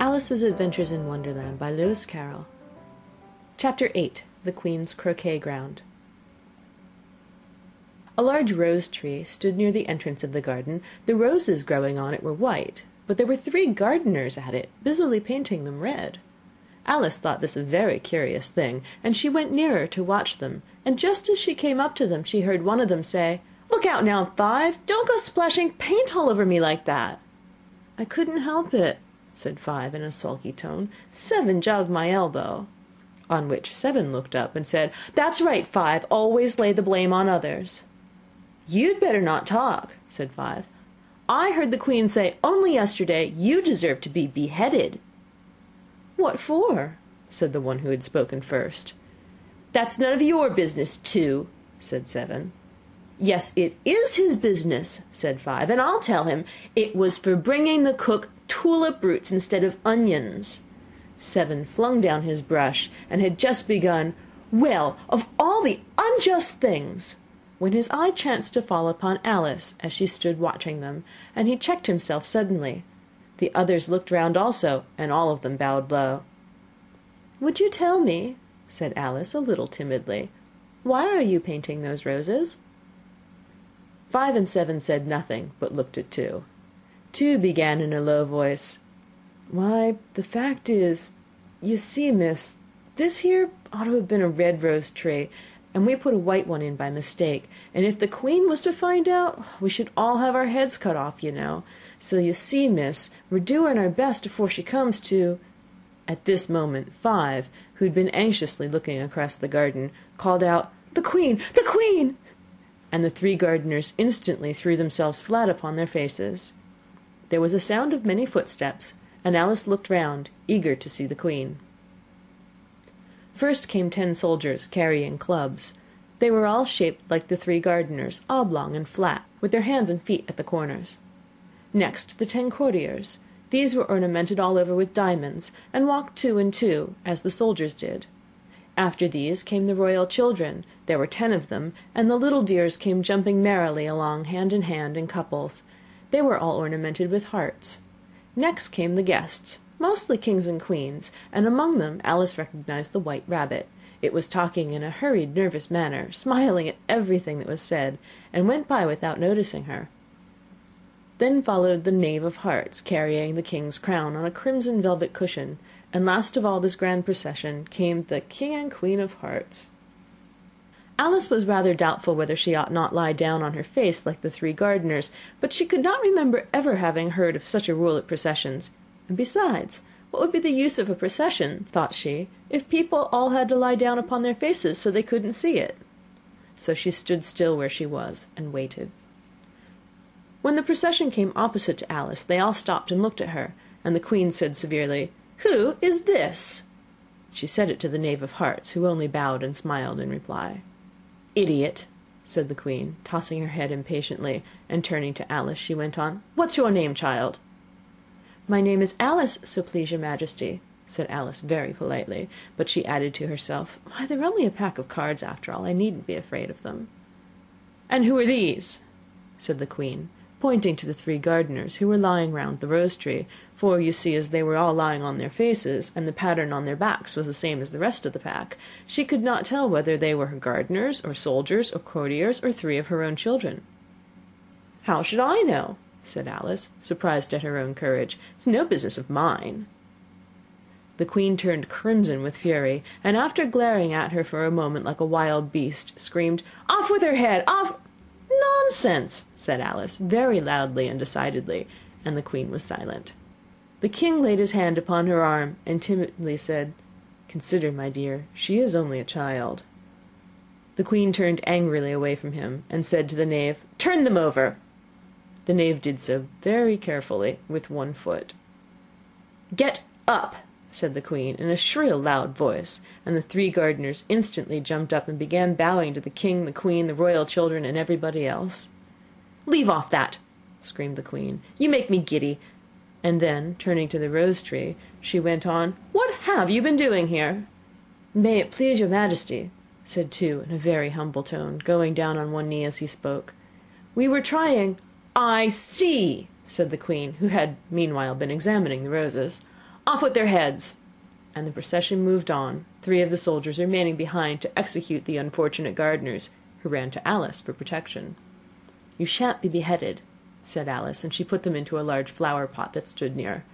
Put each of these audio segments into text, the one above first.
Alice's Adventures in Wonderland by Lewis Carroll Chapter 8 The Queen's Croquet Ground A large rose tree stood near the entrance of the garden. The roses growing on it were white, but there were three gardeners at it, busily painting them red. Alice thought this a very curious thing, and she went nearer to watch them, and just as she came up to them she heard one of them say, "Look out now, Five! Don't go splashing paint all over me like that!" "I couldn't help it," said Five, in a sulky tone. "Seven jogged my elbow." On which Seven looked up and said, "That's right, Five. Always lay the blame on others." "You'd better not talk," said Five. "I heard the Queen say only yesterday you deserved to be beheaded." "What for?" said the one who had spoken first. "That's none of your business, Two," said Seven. "Yes, it is his business," said Five, "and I'll tell him. It was for bringing the cook tulip roots instead of onions." Seven flung down his brush, and had just begun, "Well, of all the unjust things!" when his eye chanced to fall upon Alice as she stood watching them, and he checked himself suddenly. The others looked round also, and all of them bowed low. "Would you tell me," said Alice, a little timidly, "why are you painting those roses?" Five and Seven said nothing, but looked at Two. Two began in a low voice, "Why, the fact is, you see, miss, this here ought to have been a red rose tree, and we put a white one in by mistake, and if the Queen was to find out, we should all have our heads cut off, you know. So you see, miss, we're doing our best afore she comes to At this moment Five, who had been anxiously looking across the garden, called out, "The Queen! the Queen!" and the three gardeners instantly threw themselves flat upon their faces. There was a sound of many footsteps, and Alice looked round, eager to see the Queen. First came ten soldiers, carrying clubs. They were all shaped like the three gardeners, oblong and flat, with their hands and feet at the corners. Next the ten courtiers. These were ornamented all over with diamonds, and walked two and two, as the soldiers did. After these came the royal children: there were ten of them, and the little dears came jumping merrily along hand in hand, in couples. They were all ornamented with hearts. Next came the guests, mostly kings and queens, and among them Alice recognised the white rabbit. It was talking in a hurried, nervous manner, smiling at everything that was said, and went by without noticing her. Then followed the knave of hearts, carrying the king's crown on a crimson velvet cushion, and last of all this grand procession came the king and queen of hearts. Alice was rather doubtful whether she ought not lie down on her face like the three gardeners, but she could not remember ever having heard of such a rule at processions; and besides, what would be the use of a procession, thought she, if people all had to lie down upon their faces so they couldn't see it? So she stood still where she was, and waited. When the procession came opposite to Alice, they all stopped and looked at her, and the queen said severely, "Who is this?" She said it to the knave of hearts, who only bowed and smiled in reply. "Idiot!" said the queen, tossing her head impatiently, and turning to Alice, she went on, "What's your name, child?" "My name is Alice, so please your majesty," said Alice very politely; but she added to herself, "Why, they're only a pack of cards after all. I needn't be afraid of them." "And who are these?" said the queen, pointing to the three gardeners, who were lying round the rose tree; for, you see, as they were all lying on their faces, and the pattern on their backs was the same as the rest of the pack, she could not tell whether they were her gardeners, or soldiers, or courtiers, or three of her own children. "How should I know?" said Alice, surprised at her own courage. "It's no business of mine." The queen turned crimson with fury, and after glaring at her for a moment like a wild beast, screamed, "Off with her head! Off "Nonsense!" said Alice, very loudly and decidedly, and the queen was silent. The king laid his hand upon her arm, and timidly said, "Consider, my dear, she is only a child." The queen turned angrily away from him, and said to the knave, "Turn them over." The knave did so very carefully, with one foot. "Get up!" Said the queen, in a shrill loud voice, and the three gardeners instantly jumped up and began bowing to the king, the queen, the royal children, and everybody else. "Leave off that!" screamed the queen. "You make me giddy and then, turning to the rose tree, she went on, "What have you been doing here?" "May it please your majesty," said Two in a very humble tone, going down on one knee as he spoke, "we were trying—" "I see," said the queen, who had meanwhile been examining the roses. Off with their heads!" And the procession moved on, three of the soldiers remaining behind to execute the unfortunate gardeners, who ran to Alice for protection. "You shan't be beheaded," said Alice, and she put them into a large flower pot that stood near.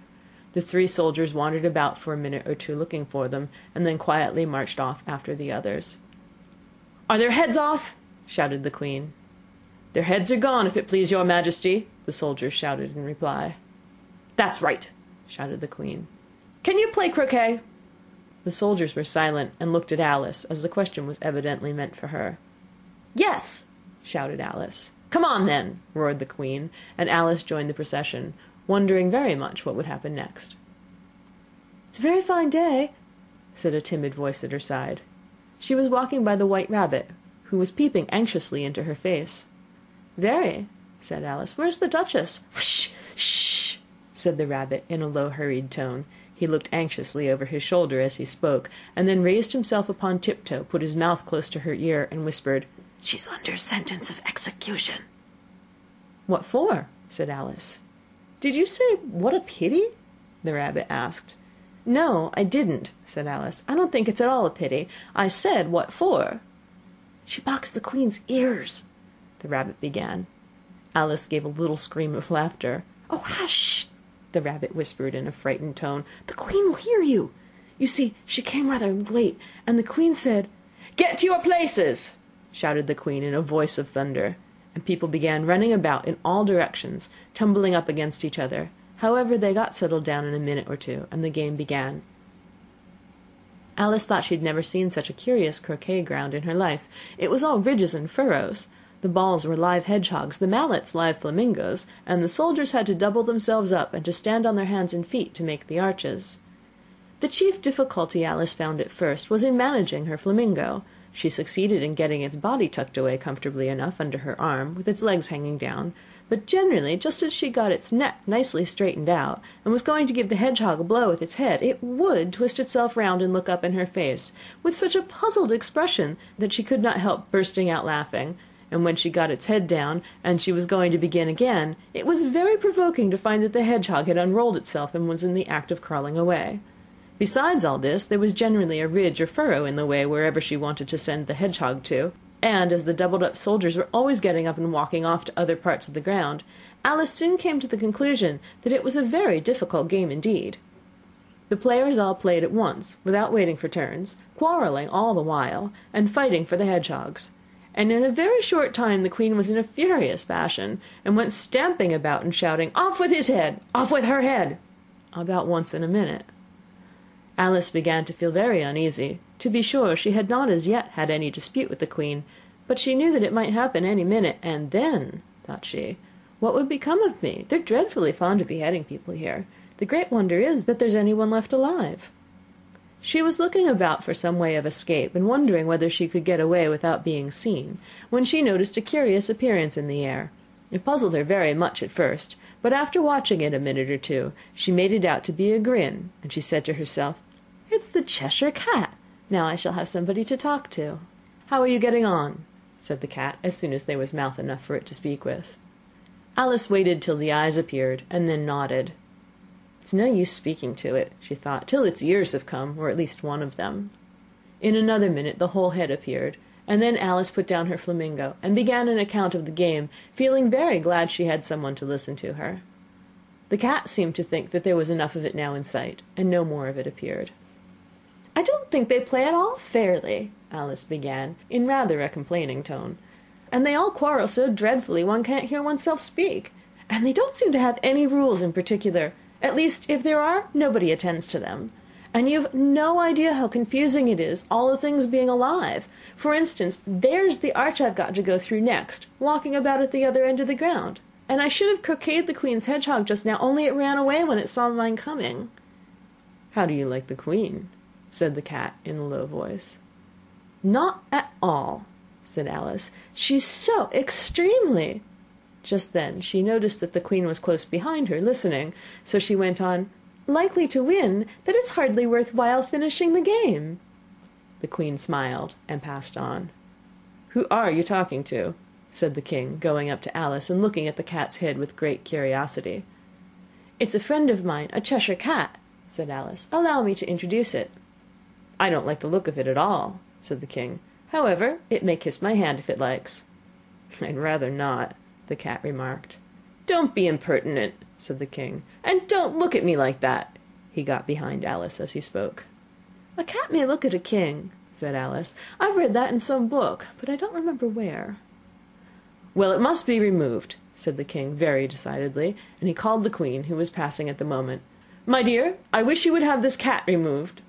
The three soldiers wandered about for a minute or two looking for them, and then quietly marched off after the others. "Are their heads off?" shouted the queen. "Their heads are gone, if it please your majesty," the soldiers shouted in reply. "That's right," shouted the queen. "Can you play croquet?" The soldiers were silent, and looked at Alice, as the question was evidently meant for her. "Yes," shouted Alice. "Come on, then," roared the queen, and Alice joined the procession, wondering very much what would happen next. "It's a very fine day," said a timid voice at her side. She was walking by the white rabbit, who was peeping anxiously into her face. "Very," said Alice. "Where's the duchess?" "Sh! sh!" said the rabbit, in a low hurried tone. He looked anxiously over his shoulder as he spoke, and then raised himself upon tiptoe, put his mouth close to her ear, and whispered, "She's under sentence of execution." "What for?" said Alice. "Did you say, what a pity?" the rabbit asked. "No, I didn't," said Alice. "I don't think it's at all a pity. I said, what for?" "She boxed the queen's ears," the rabbit began. Alice gave a little scream of laughter. "Oh, hush!" The rabbit whispered in a frightened tone. "The queen will hear you. You see, she came rather late, and the queen said "Get to your places!" shouted the queen in a voice of thunder and people began running about in all directions, tumbling up against each other. However, they got settled down in a minute or two, and the game began. Alice thought she had never seen such a curious croquet ground in her life. It was all ridges and furrows. The balls were live hedgehogs, the mallets live flamingoes, and the soldiers had to double themselves up and to stand on their hands and feet to make the arches. The chief difficulty Alice found at first was in managing her flamingo. She succeeded in getting its body tucked away comfortably enough under her arm, with its legs hanging down; but generally, just as she got its neck nicely straightened out, and was going to give the hedgehog a blow with its head, it would twist itself round and look up in her face, with such a puzzled expression that she could not help bursting out laughing; and when she got its head down, and she was going to begin again, it was very provoking to find that the hedgehog had unrolled itself and was in the act of crawling away. Besides all this, there was generally a ridge or furrow in the way wherever she wanted to send the hedgehog to, and as the doubled up soldiers were always getting up and walking off to other parts of the ground, Alice soon came to the conclusion that it was a very difficult game indeed. The players all played at once, without waiting for turns, quarrelling all the while, and fighting for the hedgehogs; and in a very short time the queen was in a furious passion, and went stamping about and shouting, "Off with his head! Off with her head!" about once in a minute. Alice began to feel very uneasy. To be sure, she had not as yet had any dispute with the queen, but she knew that it might happen any minute, and then, thought she, what would become of me? They're dreadfully fond of beheading people here. The great wonder is that there's anyone left alive. She was looking about for some way of escape, and wondering whether she could get away without being seen, when she noticed a curious appearance in the air. It puzzled her very much at first, but after watching it a minute or two, she made it out to be a grin, and she said to herself, "It's the Cheshire Cat. Now I shall have somebody to talk to." "How are you getting on?" said the cat, as soon as there was mouth enough for it to speak with. Alice waited till the eyes appeared, and then nodded. "It's no use speaking to it," she thought, "till its ears have come, or at least one of them." In another minute the whole head appeared, and then Alice put down her flamingo, and began an account of the game, feeling very glad she had someone to listen to her. The cat seemed to think that there was enough of it now in sight, and no more of it appeared. "I don't think they play at all fairly," Alice began, in rather a complaining tone; "and they all quarrel so dreadfully one can't hear oneself speak. And they don't seem to have any rules in particular at least, if there are, nobody attends to them. And you've no idea how confusing it is, all the things being alive. For instance, there's the arch I've got to go through next, walking about at the other end of the ground; and I should have croqueted the queen's hedgehog just now, only it ran away when it saw mine coming." "How do you like the queen?" said the cat in a low voice. "Not at all," said Alice. "She's so extremely Just then she noticed that the queen was close behind her, listening, so she went on, "likely to win, that it's hardly worth while finishing the game." The queen smiled and passed on. "Who are you talking to?" said the king, going up to Alice and looking at the cat's head with great curiosity. "It's a friend of mine, a Cheshire cat," said Alice. "Allow me to introduce it." "I don't like the look of it at all," said the king. "However, it may kiss my hand if it likes." "I'd rather not," the cat remarked. "Don't be impertinent," said the king, "and don't look at me like that." He got behind Alice as he spoke. "A cat may look at a king," said Alice. "I've read that in some book, but I don't remember where." "Well, it must be removed," said the king, very decidedly, and he called the queen, who was passing at the moment. "My dear, I wish you would have this cat removed."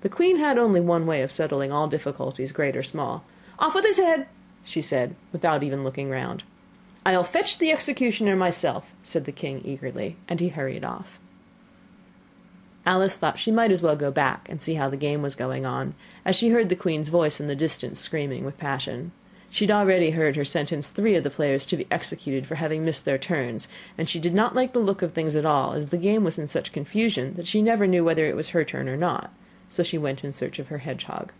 The queen had only one way of settling all difficulties, great or small. "Off with his head!" she said, without even looking round. "I'll fetch the executioner myself," said the king eagerly, and he hurried off. Alice thought she might as well go back and see how the game was going on, as she heard the queen's voice in the distance screaming with passion. She had already heard her sentence three of the players to be executed for having missed their turns, and she did not like the look of things at all, as the game was in such confusion that she never knew whether it was her turn or not, so she went in search of her hedgehog.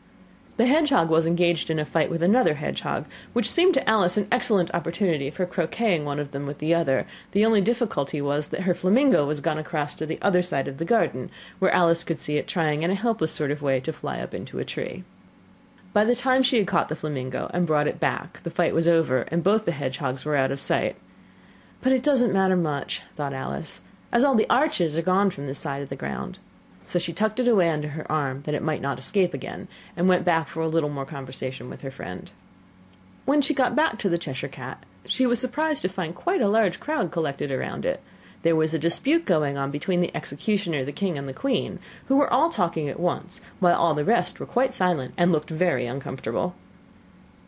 The hedgehog was engaged in a fight with another hedgehog, which seemed to Alice an excellent opportunity for croqueting one of them with the other; the only difficulty was that her flamingo was gone across to the other side of the garden, where Alice could see it trying in a helpless sort of way to fly up into a tree. By the time she had caught the flamingo and brought it back, the fight was over, and both the hedgehogs were out of sight. But it doesn't matter much, thought Alice, as all the arches are gone from this side of the ground. So she tucked it away under her arm, that it might not escape again, and went back for a little more conversation with her friend. When she got back to the Cheshire Cat, she was surprised to find quite a large crowd collected around it. There was a dispute going on between the executioner, the king, and the queen, who were all talking at once, while all the rest were quite silent and looked very uncomfortable.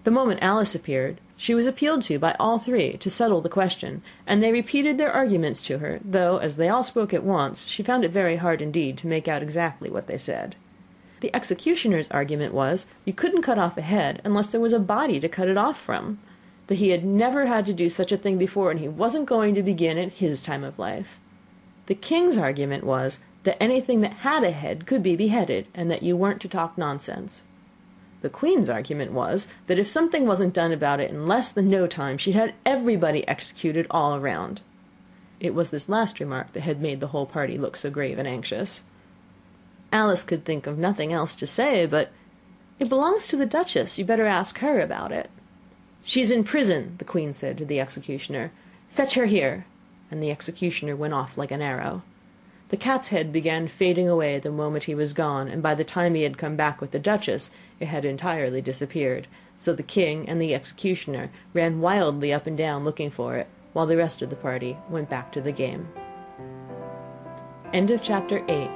The moment Alice appeared, she was appealed to by all three to settle the question, and they repeated their arguments to her, though, as they all spoke at once, she found it very hard indeed to make out exactly what they said. The executioner's argument was, you couldn't cut off a head unless there was a body to cut it off from; that he had never had to do such a thing before, and he wasn't going to begin at his time of life. The king's argument was, that anything that had a head could be beheaded, and that you weren't to talk nonsense. The queen's argument was, that if something wasn't done about it in less than no time, she'd have everybody executed all round. It was this last remark that had made the whole party look so grave and anxious. Alice could think of nothing else to say but, "It belongs to the duchess; you'd better ask her about it." "She's in prison," the queen said to the executioner. "Fetch her here," and the executioner went off like an arrow. The cat's head began fading away the moment he was gone, and by the time he had come back with the duchess it had entirely disappeared, so the king and the executioner ran wildly up and down looking for it, while the rest of the party went back to the game. End of chapter 8